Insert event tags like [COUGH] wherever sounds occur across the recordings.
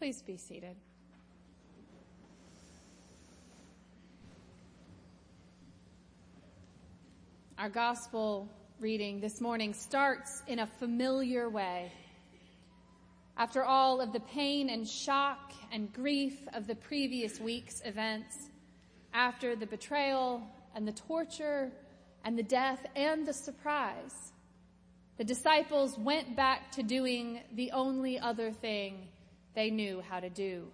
Please be seated. Our gospel reading this morning starts in a familiar way. After all of the pain and shock and grief of the previous week's events, after the betrayal and the torture and the death and the surprise, the disciples went back to doing the only other thing they knew how to do.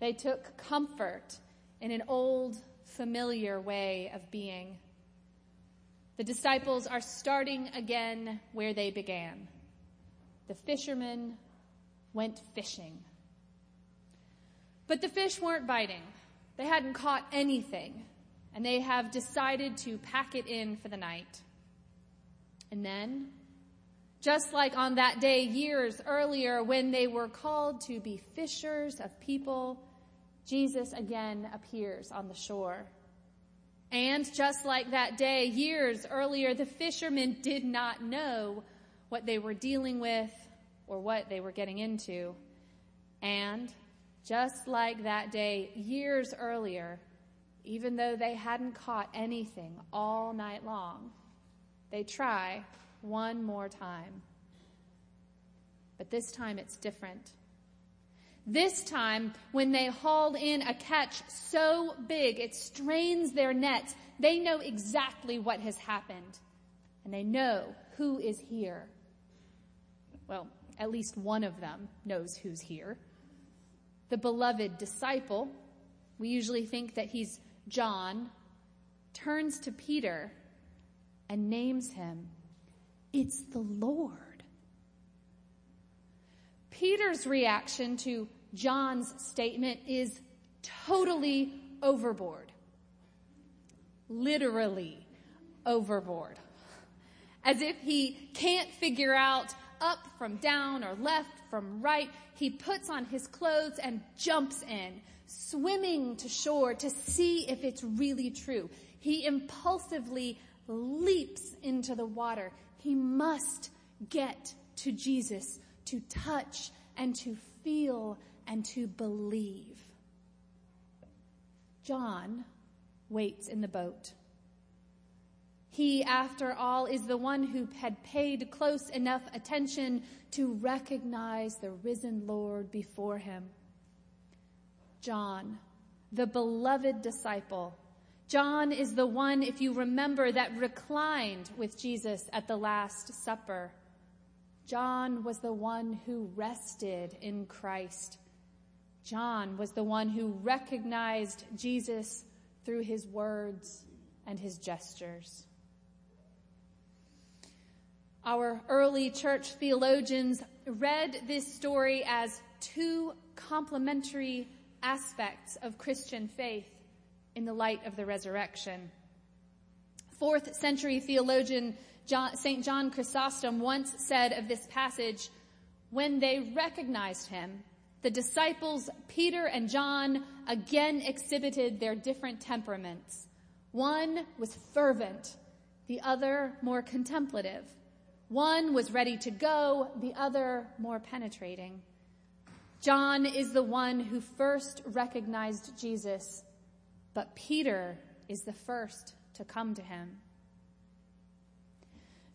They took comfort in an old, familiar way of being. The disciples are starting again where they began. The fishermen went fishing. But the fish weren't biting. They hadn't caught anything, and they have decided to pack it in for the night. And then just like on that day years earlier when they were called to be fishers of people, Jesus again appears on the shore. And just like that day years earlier, the fishermen did not know what they were dealing with or what they were getting into. And just like that day years earlier, even though they hadn't caught anything all night long, they try one more time. But this time it's different. This time, when they haul in a catch so big it strains their nets, they know exactly what has happened. And they know who is here. Well, at least one of them knows who's here. The beloved disciple, we usually think that he's John, turns to Peter and names him it's the Lord. Peter's reaction to John's statement is totally overboard. Literally overboard. As if he can't figure out up from down or left from right, he puts on his clothes and jumps in, swimming to shore to see if it's really true. He impulsively leaps into the water. He must get to Jesus to touch and to feel and to believe. John waits in the boat. He, after all, is the one who had paid close enough attention to recognize the risen Lord before him. John, the beloved disciple, John is the one, if you remember, that reclined with Jesus at the Last Supper. John was the one who rested in Christ. John was the one who recognized Jesus through his words and his gestures. Our early church theologians read this story as two complementary aspects of Christian faith in the light of the resurrection. Fourth century theologian John, St. John Chrysostom once said of this passage, when they recognized him, the disciples Peter and John again exhibited their different temperaments. One was fervent, the other more contemplative. One was ready to go, the other more penetrating. John is the one who first recognized Jesus but Peter is the first to come to him.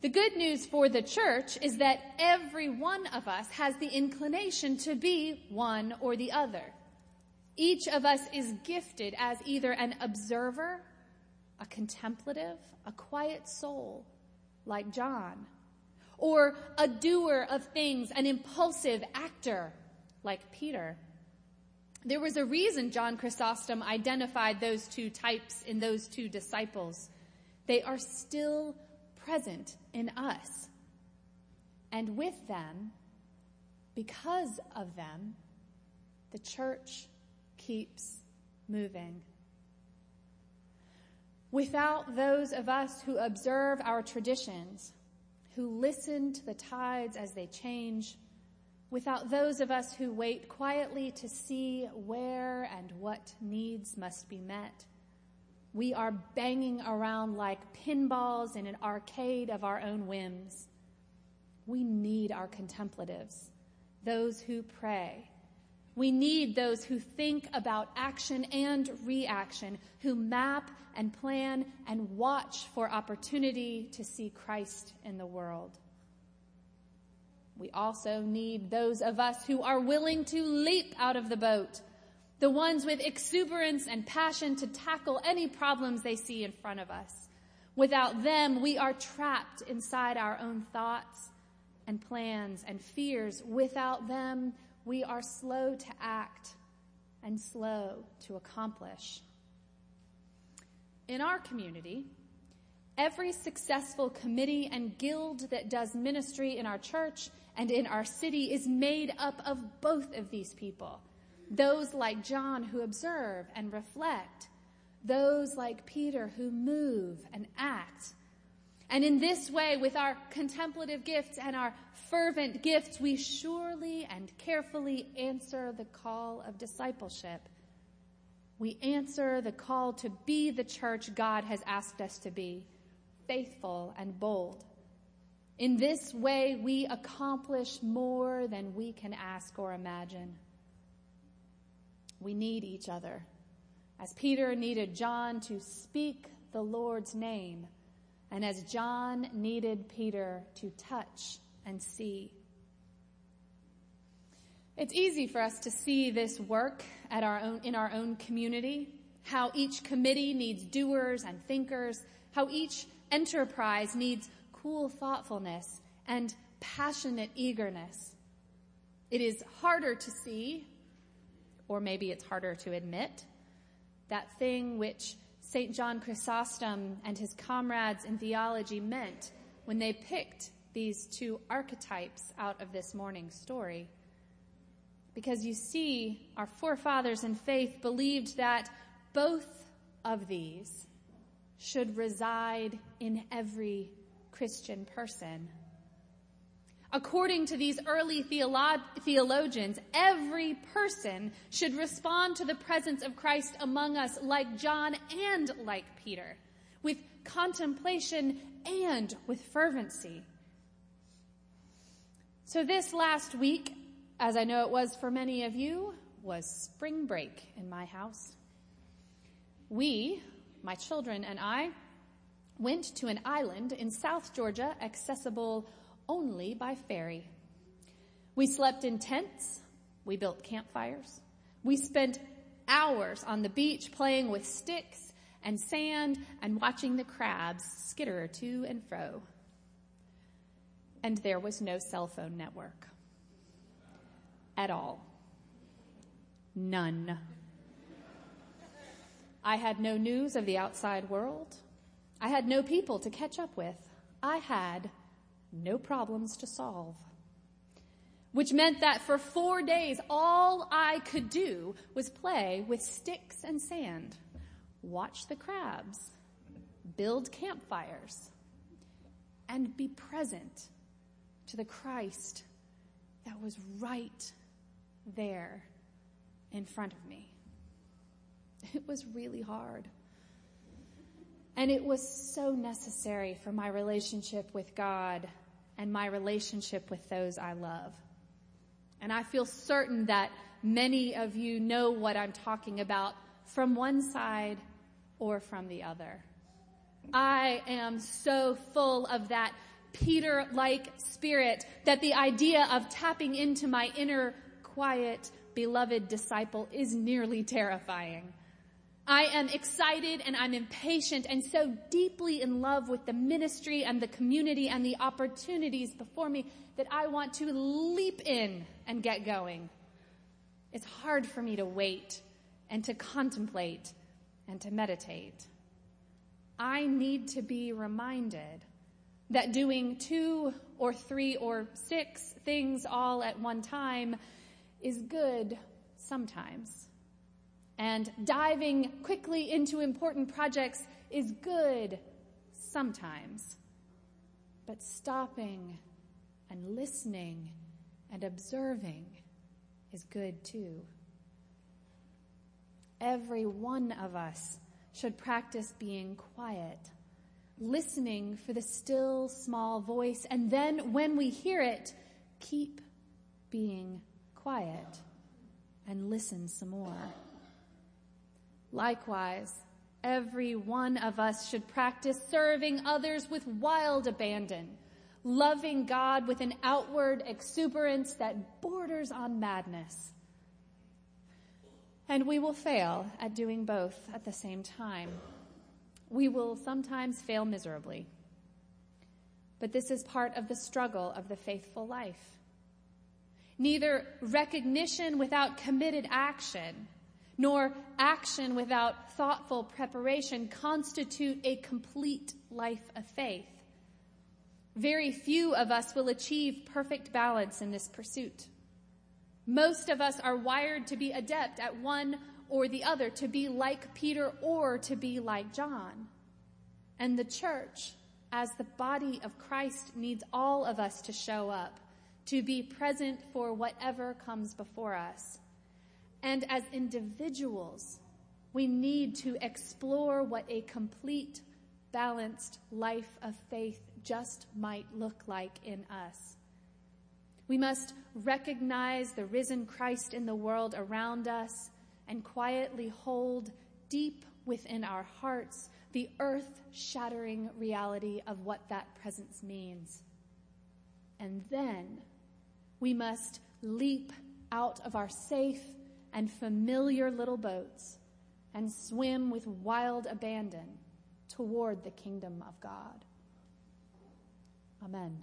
The good news for the church is that every one of us has the inclination to be one or the other. Each of us is gifted as either an observer, a contemplative, a quiet soul, like John, or a doer of things, an impulsive actor, like Peter. There was a reason John Chrysostom identified those two types in those two disciples. They are still present in us. And with them, because of them, the church keeps moving. Without those of us who observe our traditions, who listen to the tides as they change, without those of us who wait quietly to see where and what needs must be met. We are banging around like pinballs in an arcade of our own whims. We need our contemplatives, those who pray, We need those who think about action and reaction, who map and plan and watch for opportunity to see Christ in the world. We also need those of us who are willing to leap out of the boat, the ones with exuberance and passion to tackle any problems they see in front of us. Without them, we are trapped inside our own thoughts and plans and fears. Without them, we are slow to act and slow to accomplish. In our community, every successful committee and guild that does ministry in our church and in our city is made up of both of these people. Those like John who observe and reflect, those like Peter who move and act. And in this way, with our contemplative gifts and our fervent gifts, we surely and carefully answer the call of discipleship. We answer the call to be the church God has asked us to be, faithful and bold. In this way, we accomplish more than we can ask or imagine. We need each other. As Peter needed John to speak the Lord's name, and as John needed Peter to touch and see. It's easy for us to see this work at our own, in our own community, how each committee needs doers and thinkers, how each enterprise needs cool thoughtfulness and passionate eagerness. It is harder to see, or maybe it's harder to admit, that thing which St. John Chrysostom and his comrades in theology meant when they picked these two archetypes out of this morning's story. Because you see, our forefathers in faith believed that both of these should reside in every Christian person. According to these early theolo- theologians, every person should respond to the presence of Christ among us like John and like Peter, with contemplation and with fervency. So, this last week, as I know it was for many of you, was spring break in my house. We, my children and I, went to an island in South Georgia accessible only by ferry. We slept in tents. We built campfires. We spent hours on the beach playing with sticks and sand and watching the crabs skitter to and fro and there was no cell phone network at all. None. I had no news of the outside world. I had no people to catch up with. I had no problems to solve. Which meant that for four days, all I could do was play with sticks and sand, watch the crabs, build campfires, and be present to the Christ that was right there in front of me. [LAUGHS] It was really hard. And it was so necessary for my relationship with God and my relationship with those I love. And I feel certain that many of you know what I'm talking about from one side or from the other. I am so full of that Peter like spirit that the idea of tapping into my inner, quiet, beloved disciple is nearly terrifying. I am excited and I'm impatient and so deeply in love with the ministry and the community and the opportunities before me that I want to leap in and get going. It's hard for me to wait and to contemplate and to meditate. I need to be reminded that doing two or three or six things all at one time is good sometimes. And diving quickly into important projects is good sometimes. But stopping and listening and observing is good too. Every one of us should practice being quiet listening for the still small voice, and then when we hear it, keep being quiet. and listen some more. Likewise, every one of us should practice serving others with wild abandon, loving God with an outward exuberance that borders on madness. And we will fail at doing both at the same time. We will sometimes fail miserably. But this is part of the struggle of the faithful life. Neither recognition without committed action, nor action without thoughtful preparation constitute a complete life of faith. Very few of us will achieve perfect balance in this pursuit. Most of us are wired to be adept at one or the other, to be like Peter or to be like John. And the church, as the body of Christ, needs all of us to show up, to be present for whatever comes before us. And as individuals, we need to explore what a complete, balanced life of faith just might look like in us. We must recognize the risen Christ in the world around us and quietly hold deep within our hearts the earth shattering reality of what that presence means. And then we must leap out of our safe and familiar little boats and swim with wild abandon toward the kingdom of God. Amen.